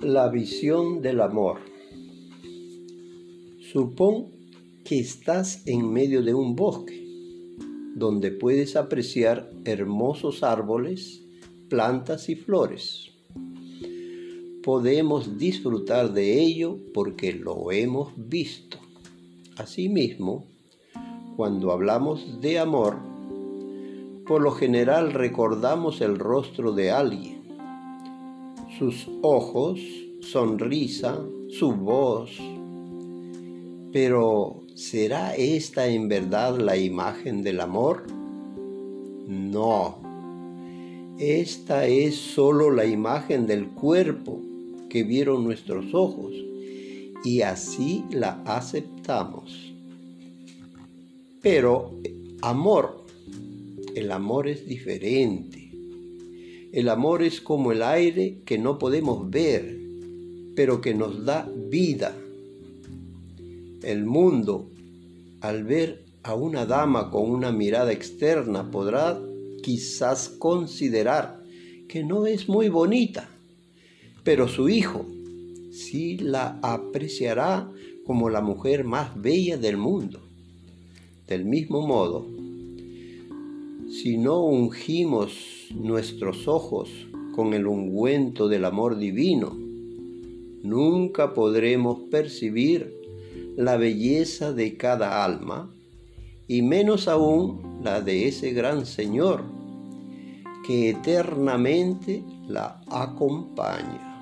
La visión del amor. Supón que estás en medio de un bosque, donde puedes apreciar hermosos árboles, plantas y flores. Podemos disfrutar de ello porque lo hemos visto. Asimismo, cuando hablamos de amor, por lo general recordamos el rostro de alguien sus ojos, sonrisa, su voz. Pero ¿será esta en verdad la imagen del amor? No. Esta es solo la imagen del cuerpo que vieron nuestros ojos y así la aceptamos. Pero amor, el amor es diferente. El amor es como el aire que no podemos ver, pero que nos da vida. El mundo, al ver a una dama con una mirada externa, podrá quizás considerar que no es muy bonita, pero su hijo sí la apreciará como la mujer más bella del mundo. Del mismo modo, si no ungimos nuestros ojos con el ungüento del amor divino, nunca podremos percibir la belleza de cada alma y menos aún la de ese gran Señor que eternamente la acompaña.